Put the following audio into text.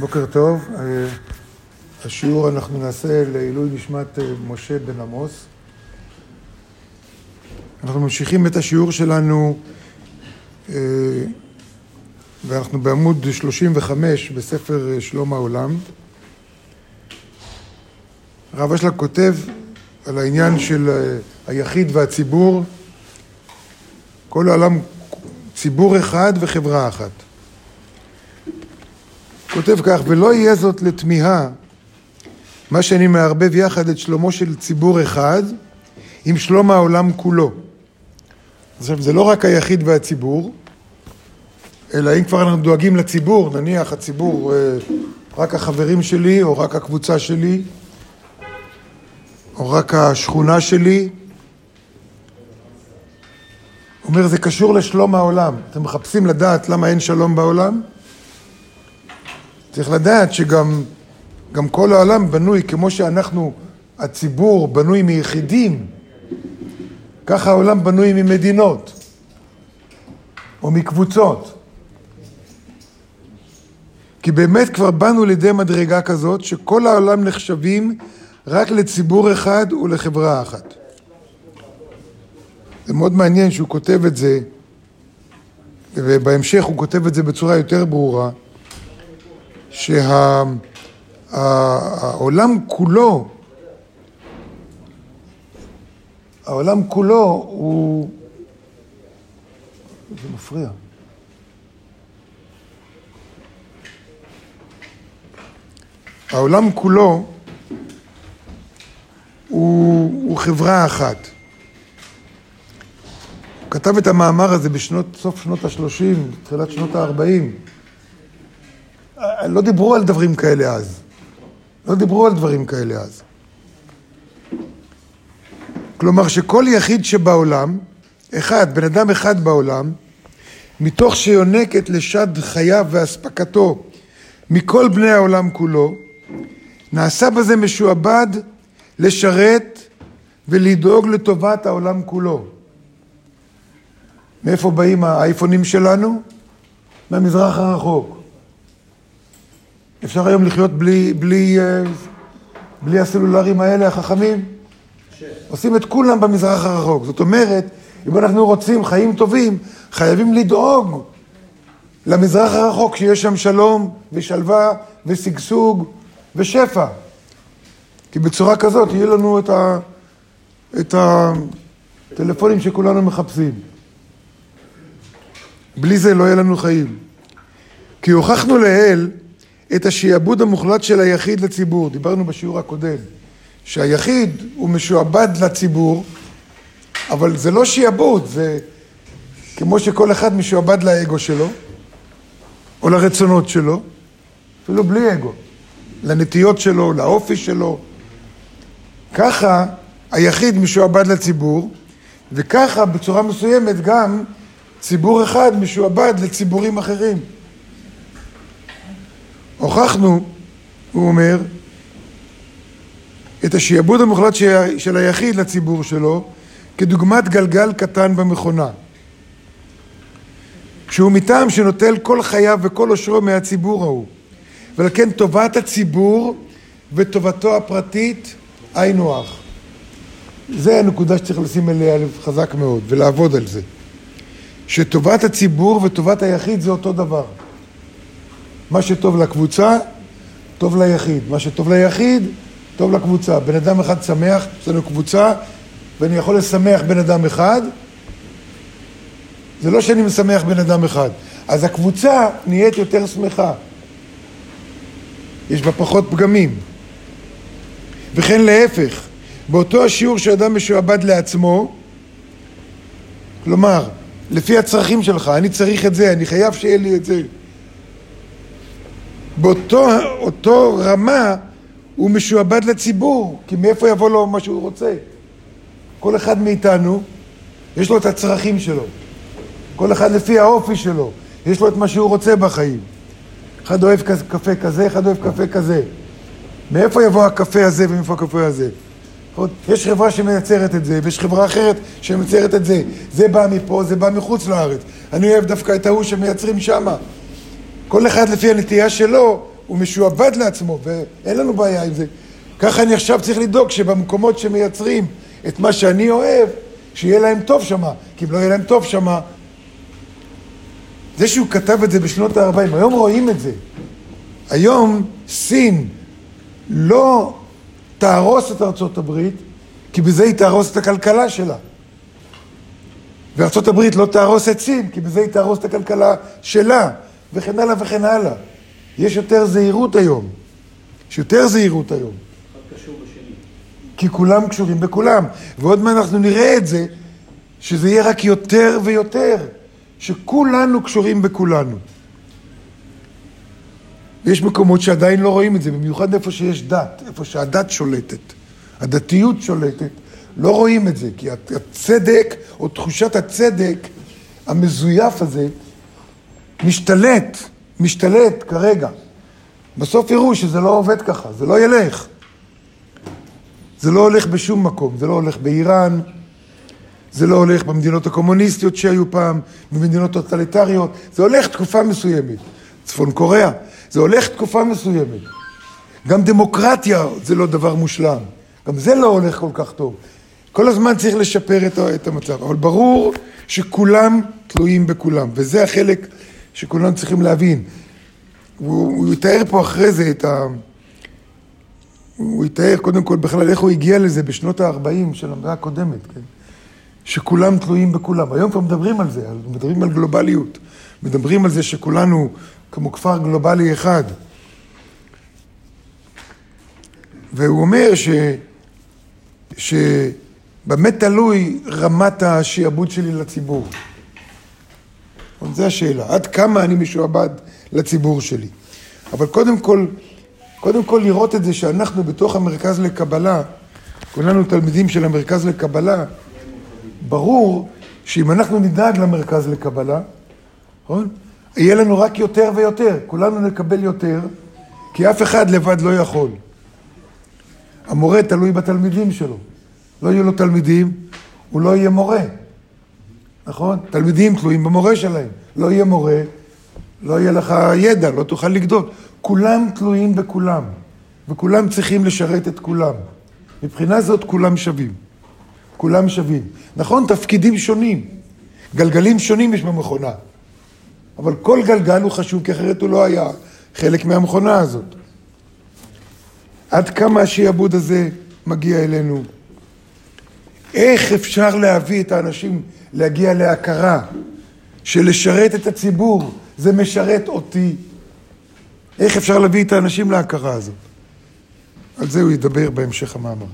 בוקר טוב. אה, השיעור אנחנו נעשה לעילוי נשמת אה, משה בן עמוס. אנחנו ממשיכים את השיעור שלנו אה, ואנחנו בעמוד 35 בספר שלום העולם. הרב אשלג כותב על העניין של היחיד והציבור, כל העולם ציבור אחד וחברה אחת. כותב כך, ולא יהיה זאת לתמיהה מה שאני מערבב יחד את שלומו של ציבור אחד עם שלום העולם כולו. עכשיו, זה לא רק היחיד והציבור, אלא אם כבר אנחנו דואגים לציבור, נניח הציבור, אה, רק החברים שלי, או רק הקבוצה שלי, או רק השכונה שלי, אומר, זה קשור לשלום העולם. אתם מחפשים לדעת למה אין שלום בעולם? צריך לדעת שגם גם כל העולם בנוי, כמו שאנחנו, הציבור בנוי מיחידים, ככה העולם בנוי ממדינות או מקבוצות. כי באמת כבר באנו לידי מדרגה כזאת שכל העולם נחשבים רק לציבור אחד ולחברה אחת. זה מאוד מעניין שהוא כותב את זה, ובהמשך הוא כותב את זה בצורה יותר ברורה. שהעולם כולו, העולם כולו הוא... זה מפריע. העולם כולו הוא, הוא חברה אחת. הוא כתב את המאמר הזה בשנות, סוף שנות ה-30, תחילת שנות ה-40. לא דיברו על דברים כאלה אז. לא דיברו על דברים כאלה אז. כלומר שכל יחיד שבעולם, אחד, בן אדם אחד בעולם, מתוך שיונקת לשד חייו ואספקתו מכל בני העולם כולו, נעשה בזה משועבד לשרת ולדאוג לטובת העולם כולו. מאיפה באים האייפונים שלנו? מהמזרח הרחוק. אפשר היום לחיות בלי, בלי, אה, בלי הסלולרים האלה, החכמים? ש... עושים את כולם במזרח הרחוק. זאת אומרת, אם אנחנו רוצים חיים טובים, חייבים לדאוג למזרח הרחוק, שיש שם שלום ושלווה ושגשוג ושפע. כי בצורה כזאת יהיו לנו את, ה, את הטלפונים שכולנו מחפשים. בלי זה לא יהיה לנו חיים. כי הוכחנו לעיל את השעבוד המוחלט של היחיד לציבור. דיברנו בשיעור הקודם, שהיחיד הוא משועבד לציבור, אבל זה לא שעבוד, זה כמו שכל אחד משועבד לאגו שלו, או לרצונות שלו, אפילו בלי אגו, לנטיות שלו, לאופי שלו. ככה היחיד משועבד לציבור, וככה בצורה מסוימת גם ציבור אחד משועבד לציבורים אחרים. הוכחנו, הוא אומר, את השעבוד המוחלט של היחיד לציבור שלו כדוגמת גלגל קטן במכונה. כשהוא מטעם שנוטל כל חייו וכל עושרו מהציבור ההוא. ועל כן טובת הציבור וטובתו הפרטית היינו הך. זה הנקודה שצריך לשים אליה חזק מאוד ולעבוד על זה. שטובת הציבור וטובת היחיד זה אותו דבר. מה שטוב לקבוצה, טוב ליחיד. מה שטוב ליחיד, טוב לקבוצה. בן אדם אחד שמח, יש לנו קבוצה, ואני יכול לשמח בן אדם אחד. זה לא שאני משמח בן אדם אחד. אז הקבוצה נהיית יותר שמחה. יש בה פחות פגמים. וכן להפך, באותו השיעור שאדם משועבד לעצמו, כלומר, לפי הצרכים שלך, אני צריך את זה, אני חייב שיהיה לי את זה. באותו רמה הוא משועבד לציבור, כי מאיפה יבוא לו מה שהוא רוצה? כל אחד מאיתנו, יש לו את הצרכים שלו. כל אחד לפי האופי שלו, יש לו את מה שהוא רוצה בחיים. אחד אוהב קפה כזה, אחד אוהב קפה כזה. מאיפה יבוא הקפה הזה ומאיפה הקפה הזה? יש חברה שמייצרת את זה, ויש חברה אחרת שמייצרת את זה. זה בא מפה, זה בא מחוץ לארץ. אני אוהב דווקא את ההוא שמייצרים שמה. כל אחד לפי הנטייה שלו, הוא משועבד לעצמו, ואין לנו בעיה עם זה. ככה אני עכשיו צריך לדאוג שבמקומות שמייצרים את מה שאני אוהב, שיהיה להם טוב שמה, כי אם לא יהיה להם טוב שמה... זה שהוא כתב את זה בשנות ה-40, היום רואים את זה. היום סין לא תהרוס את ארצות הברית, כי בזה היא תהרוס את הכלכלה שלה. וארצות הברית לא תהרוס את סין, כי בזה היא תהרוס את הכלכלה שלה, וכן הלאה וכן הלאה. יש יותר זהירות היום. יש יותר זהירות היום. כי כולם קשורים בכולם. ועוד מעט אנחנו נראה את זה, שזה יהיה רק יותר ויותר, שכולנו קשורים בכולנו. ויש מקומות שעדיין לא רואים את זה, במיוחד איפה שיש דת, איפה שהדת שולטת, הדתיות שולטת, לא רואים את זה, כי הצדק, או תחושת הצדק המזויף הזה, משתלט, משתלט כרגע. בסוף יראו שזה לא עובד ככה, זה לא ילך. זה לא הולך בשום מקום, זה לא הולך באיראן, זה לא הולך במדינות הקומוניסטיות שהיו פעם, במדינות טוטליטריות, זה הולך תקופה מסוימת. צפון קוריאה, זה הולך תקופה מסוימת. גם דמוקרטיה זה לא דבר מושלם, גם זה לא הולך כל כך טוב. כל הזמן צריך לשפר את המצב, אבל ברור שכולם תלויים בכולם, וזה החלק שכולם צריכים להבין. הוא, הוא יתאר פה אחרי זה את ה... הוא יתאר קודם כל בכלל איך הוא הגיע לזה בשנות ה-40 של המאה הקודמת, כן? שכולם תלויים בכולם. היום כבר מדברים על זה, מדברים על גלובליות. מדברים על זה שכולנו כמו כפר גלובלי אחד. והוא אומר ש... שבמה תלוי רמת השעבוד שלי לציבור? זו השאלה, עד כמה אני משועבד לציבור שלי. אבל קודם כל, קודם כל לראות את זה שאנחנו בתוך המרכז לקבלה, כולנו תלמידים של המרכז לקבלה, ברור שאם אנחנו נדאג למרכז לקבלה, נכון? יהיה לנו רק יותר ויותר, כולנו נקבל יותר, כי אף אחד לבד לא יכול. המורה תלוי בתלמידים שלו. לא יהיו לו תלמידים, הוא לא יהיה מורה. נכון? תלמידים תלויים במורה שלהם. לא יהיה מורה, לא יהיה לך ידע, לא תוכל לגדול. כולם תלויים בכולם, וכולם צריכים לשרת את כולם. מבחינה זאת כולם שווים. כולם שווים. נכון, תפקידים שונים, גלגלים שונים יש במכונה, אבל כל גלגל הוא חשוב, כי אחרת הוא לא היה חלק מהמכונה הזאת. עד כמה השעבוד הזה מגיע אלינו? איך אפשר להביא את האנשים להגיע להכרה שלשרת את הציבור זה משרת אותי? איך אפשר להביא את האנשים להכרה הזאת? על זה הוא ידבר בהמשך המאמר.